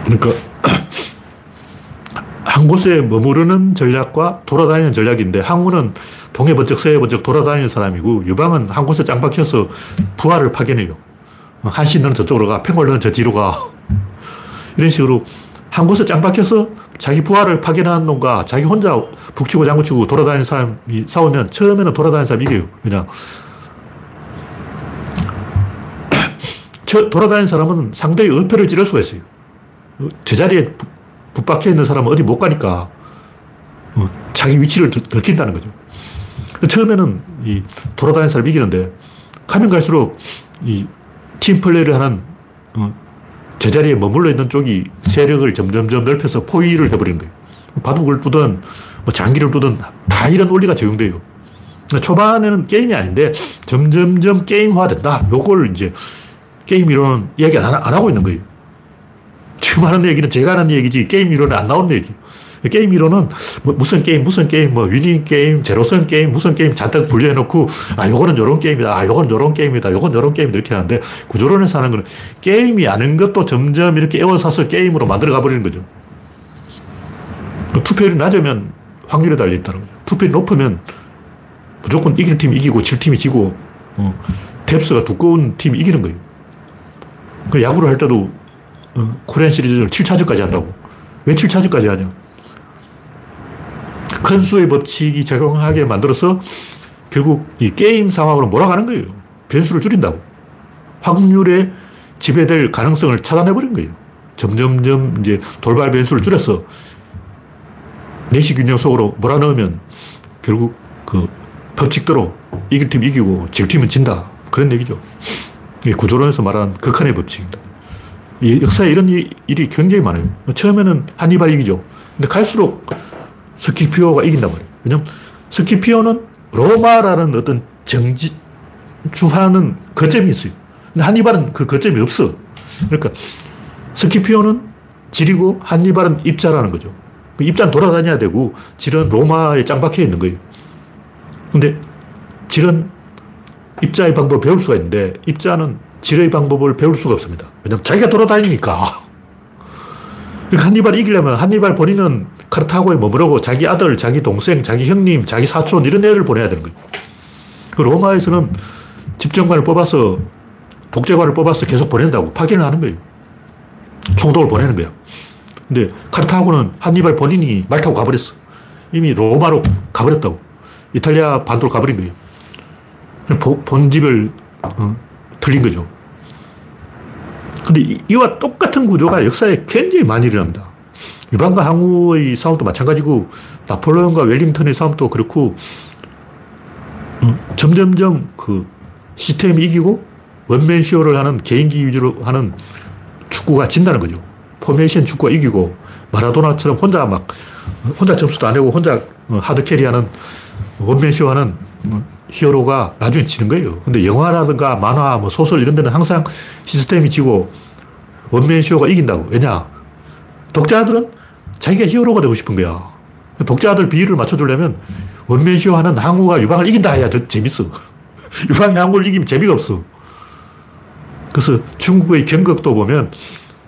그러니까 한 곳에 머무르는 전략과 돌아다니는 전략인데 항우는 동해 번쩍 서해 번쩍 돌아다니는 사람이고 유방은 한 곳에 짱 박혀서 부하를 파견해요. 한신은 저쪽으로 가, 팽골은 저 뒤로 가. 이런 식으로 한 곳에 짱 박혀서 자기 부하를 파견하는 놈과 자기 혼자 북치고 장구치고 돌아다니는 사람이 싸우면 처음에는 돌아다니는 사람이 이겨요. 그냥 돌아다니는 사람은 상대의 의표를 찌를 수가 있어요. 제자리에 붙박혀 있는 사람은 어디 못 가니까 어, 자기 위치를 들킨다는 거죠. 처음에는 이 돌아다니는 사람이 이기는데 가면 갈수록 이 팀플레이를 하는 어, 제자리에 머물러 있는 쪽이 세력을 점점점 넓혀서 포위를 해버리는 거예요. 바둑을 두든 뭐 장기를 두든 다 이런 원리가 적용돼요. 초반에는 게임이 아닌데 점점점 게임화 된다. 요걸 이제 게임 이론 이야기 안, 안 하고 있는 거예요. 지금 하는 얘기는 제가 하는 얘기지 게임 이론은 안 나오는 얘기. 게임 이론은 뭐 무슨 게임, 무슨 게임, 뭐 winning 게임, 제로섬 게임, 무슨 게임 잔뜩 분류해놓고 아 요거는 요런 게임이다, 아 요건 요런 게임이다, 요건 요런 게임이다 이렇게 하는데 구조론에서 하는 거는 게임이 아닌 것도 점점 이렇게 에워싸서 게임으로 만들어 가버리는 거죠. 투표율이 낮으면 확률에 달려있다는 거죠. 투표율이 높으면 무조건 이기는 팀이 이기고 질 팀이 지고 어, 뎁스가 두꺼운 팀이 이기는 거예요. 그 야구를 할 때도 어, 코리안 시리즈를 7차전까지 한다고. 왜 7차전까지 하냐? 큰 수의 법칙이 적용하게 만들어서 결국 이 게임 상황으로 몰아가는 거예요. 변수를 줄인다고. 확률에 지배될 가능성을 차단해버린 거예요. 점점점 이제 돌발 변수를 줄여서 내시 균형 속으로 몰아넣으면 결국 그 법칙대로 이길 팀 이기고 질 팀은 진다. 그런 얘기죠. 이 구조론에서 말하는 극한의 법칙입니다. 이 역사에 이런 일이 굉장히 많아요. 처음에는 한니발 이기죠. 근데 갈수록 스키피오가 이긴단 말이에요. 왜냐면 스키피오는 로마라는 어떤 정지, 주하는 거점이 있어요. 근데 한니발은 그 거점이 없어. 그러니까 스키피오는 질이고 한니발은 입자라는 거죠. 그 입자는 돌아다녀야 되고 질은 로마에 짱박혀 있는 거예요. 근데 질은 입자의 방법을 배울 수가 있는데 입자는 질의 방법을 배울 수가 없습니다. 왜냐하면 자기가 돌아다니니까. 그러니까 한니발이 이기려면 한니발 본인은 카르타고에 머무르고 자기 아들, 자기 동생, 자기 형님, 자기 사촌 이런 애를 보내야 되는 거예요. 그 로마에서는 집정관을 뽑아서 독재관을 뽑아서 계속 보낸다고 파견을 하는 거예요. 총독을 보내는 거야. 근데 카르타고는 한니발 본인이 말 타고 가버렸어. 이미 로마로 가버렸다고. 이탈리아 반도로 가버린 거예요. 본집을 어, 틀린 거죠. 근데 이와 똑같은 구조가 역사에 굉장히 많이 일어납니다. 유방과 항우의 싸움도 마찬가지고 나폴레옹과 웰링턴의 싸움도 그렇고 음, 점점점 그 시스템이 이기고 원맨 쇼를 하는 개인기 위주로 하는 축구가 진다는 거죠. 포메이션 축구가 이기고 마라도나처럼 혼자 막 혼자 점수도 안 내고 혼자 hard carry하는 원맨 쇼하는 히어로가 나중에 지는 거예요. 근데 영화라든가 만화, 뭐 소설 이런 데는 항상 시스템이 지고 원맨 쇼가 이긴다고. 왜냐? 독자들은 자기가 히어로가 되고 싶은 거야. 독자들 비율을 맞춰주려면 원맨 쇼 하는 항우가 유방을 이긴다 해야 더 재밌어. 유방이 항우를 이기면 재미가 없어. 그래서 중국의 경극도 보면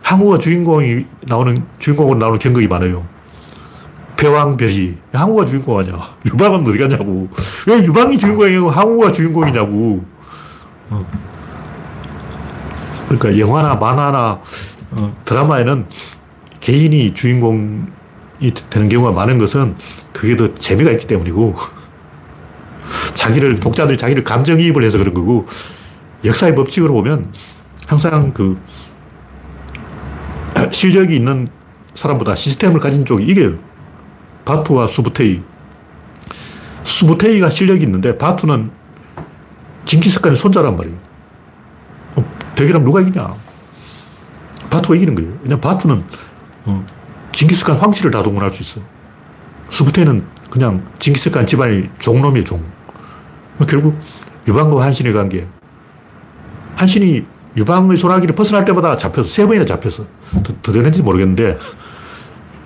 항우가 주인공이 나오는, 주인공으로 나오는 경극이 많아요. 패왕별이 항우가 주인공 아니야. 유방은 어디 갔냐고. 왜 유방이 주인공이고 항우가 주인공이냐고. 어. 그러니까 영화나 만화나 어, 드라마에는 개인이 주인공이 되는 경우가 많은 것은 그게 더 재미가 있기 때문이고 자기를 독자들이 자기를 감정이입을 해서 그런 거고 역사의 법칙으로 보면 항상 그 실력이 있는 사람보다 시스템을 가진 쪽이 이겨요. 바투와 수부테이. 수부테이가 실력이 있는데 바투는 징기스칸의 손자란 말이에요. 대결하면 누가 이기냐? 바투가 이기는 거예요. 왜냐면 바투는 어, 징기스칸 황실을 다 동원할 수 있어. 수부테는 그냥 징기스칸 집안의 종놈이에요, 종. 결국 유방과 한신의 관계. 한신이 유방의 소나기를 벗어날 때마다 잡혀서, 세 번이나 잡혀서. 더, 더 되는지 모르겠는데,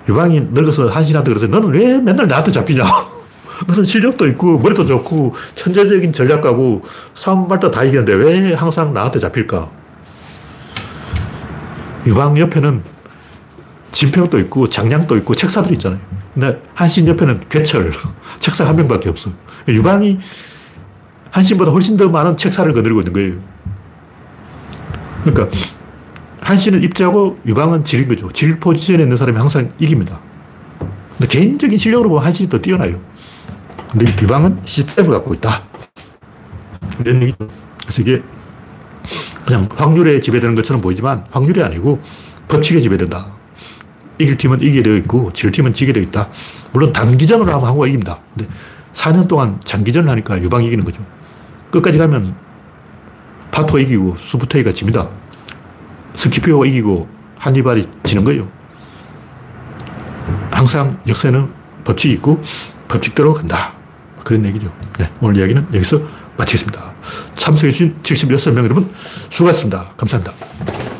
유방이 늙어서 한신한테 그래서 너는 왜 맨날 나한테 잡히냐? 너는 실력도 있고, 머리도 좋고, 천재적인 전략가고, 싸움말도 다 이기는데 왜 항상 나한테 잡힐까? 유방 옆에는 진평도 있고, 장량도 있고, 책사들 있잖아요. 근데 한신 옆에는 괴철, 책사 한 명밖에 없어. 유방이 한신보다 훨씬 더 많은 책사를 거느리고 있는 거예요. 그러니까 한신은 입자고 유방은 질인 거죠. 질 포지션에 있는 사람이 항상 이깁니다. 근데 개인적인 실력으로 보면 한신이 더 뛰어나요. 근데 유방은 시스템을 갖고 있다. 그래서 이게 그냥 확률에 지배되는 것처럼 보이지만 확률이 아니고 법칙에 지배된다. 이길 팀은 이기게 되어 있고 질 팀은 지게 되어 있다. 물론 단기전으로 하면 한국가 이깁니다. 근데 4년 동안 장기전을 하니까 유방이 이기는 거죠. 끝까지 가면 파토가 이기고 수부테이가 집니다. 스키피오가 이기고 한니발이 지는 거예요. 항상 역사에는 법칙이 있고 법칙대로 간다. 그런 얘기죠. 네, 오늘 이야기는 여기서 마치겠습니다. 참석해주신 76명 여러분 수고하셨습니다. 감사합니다.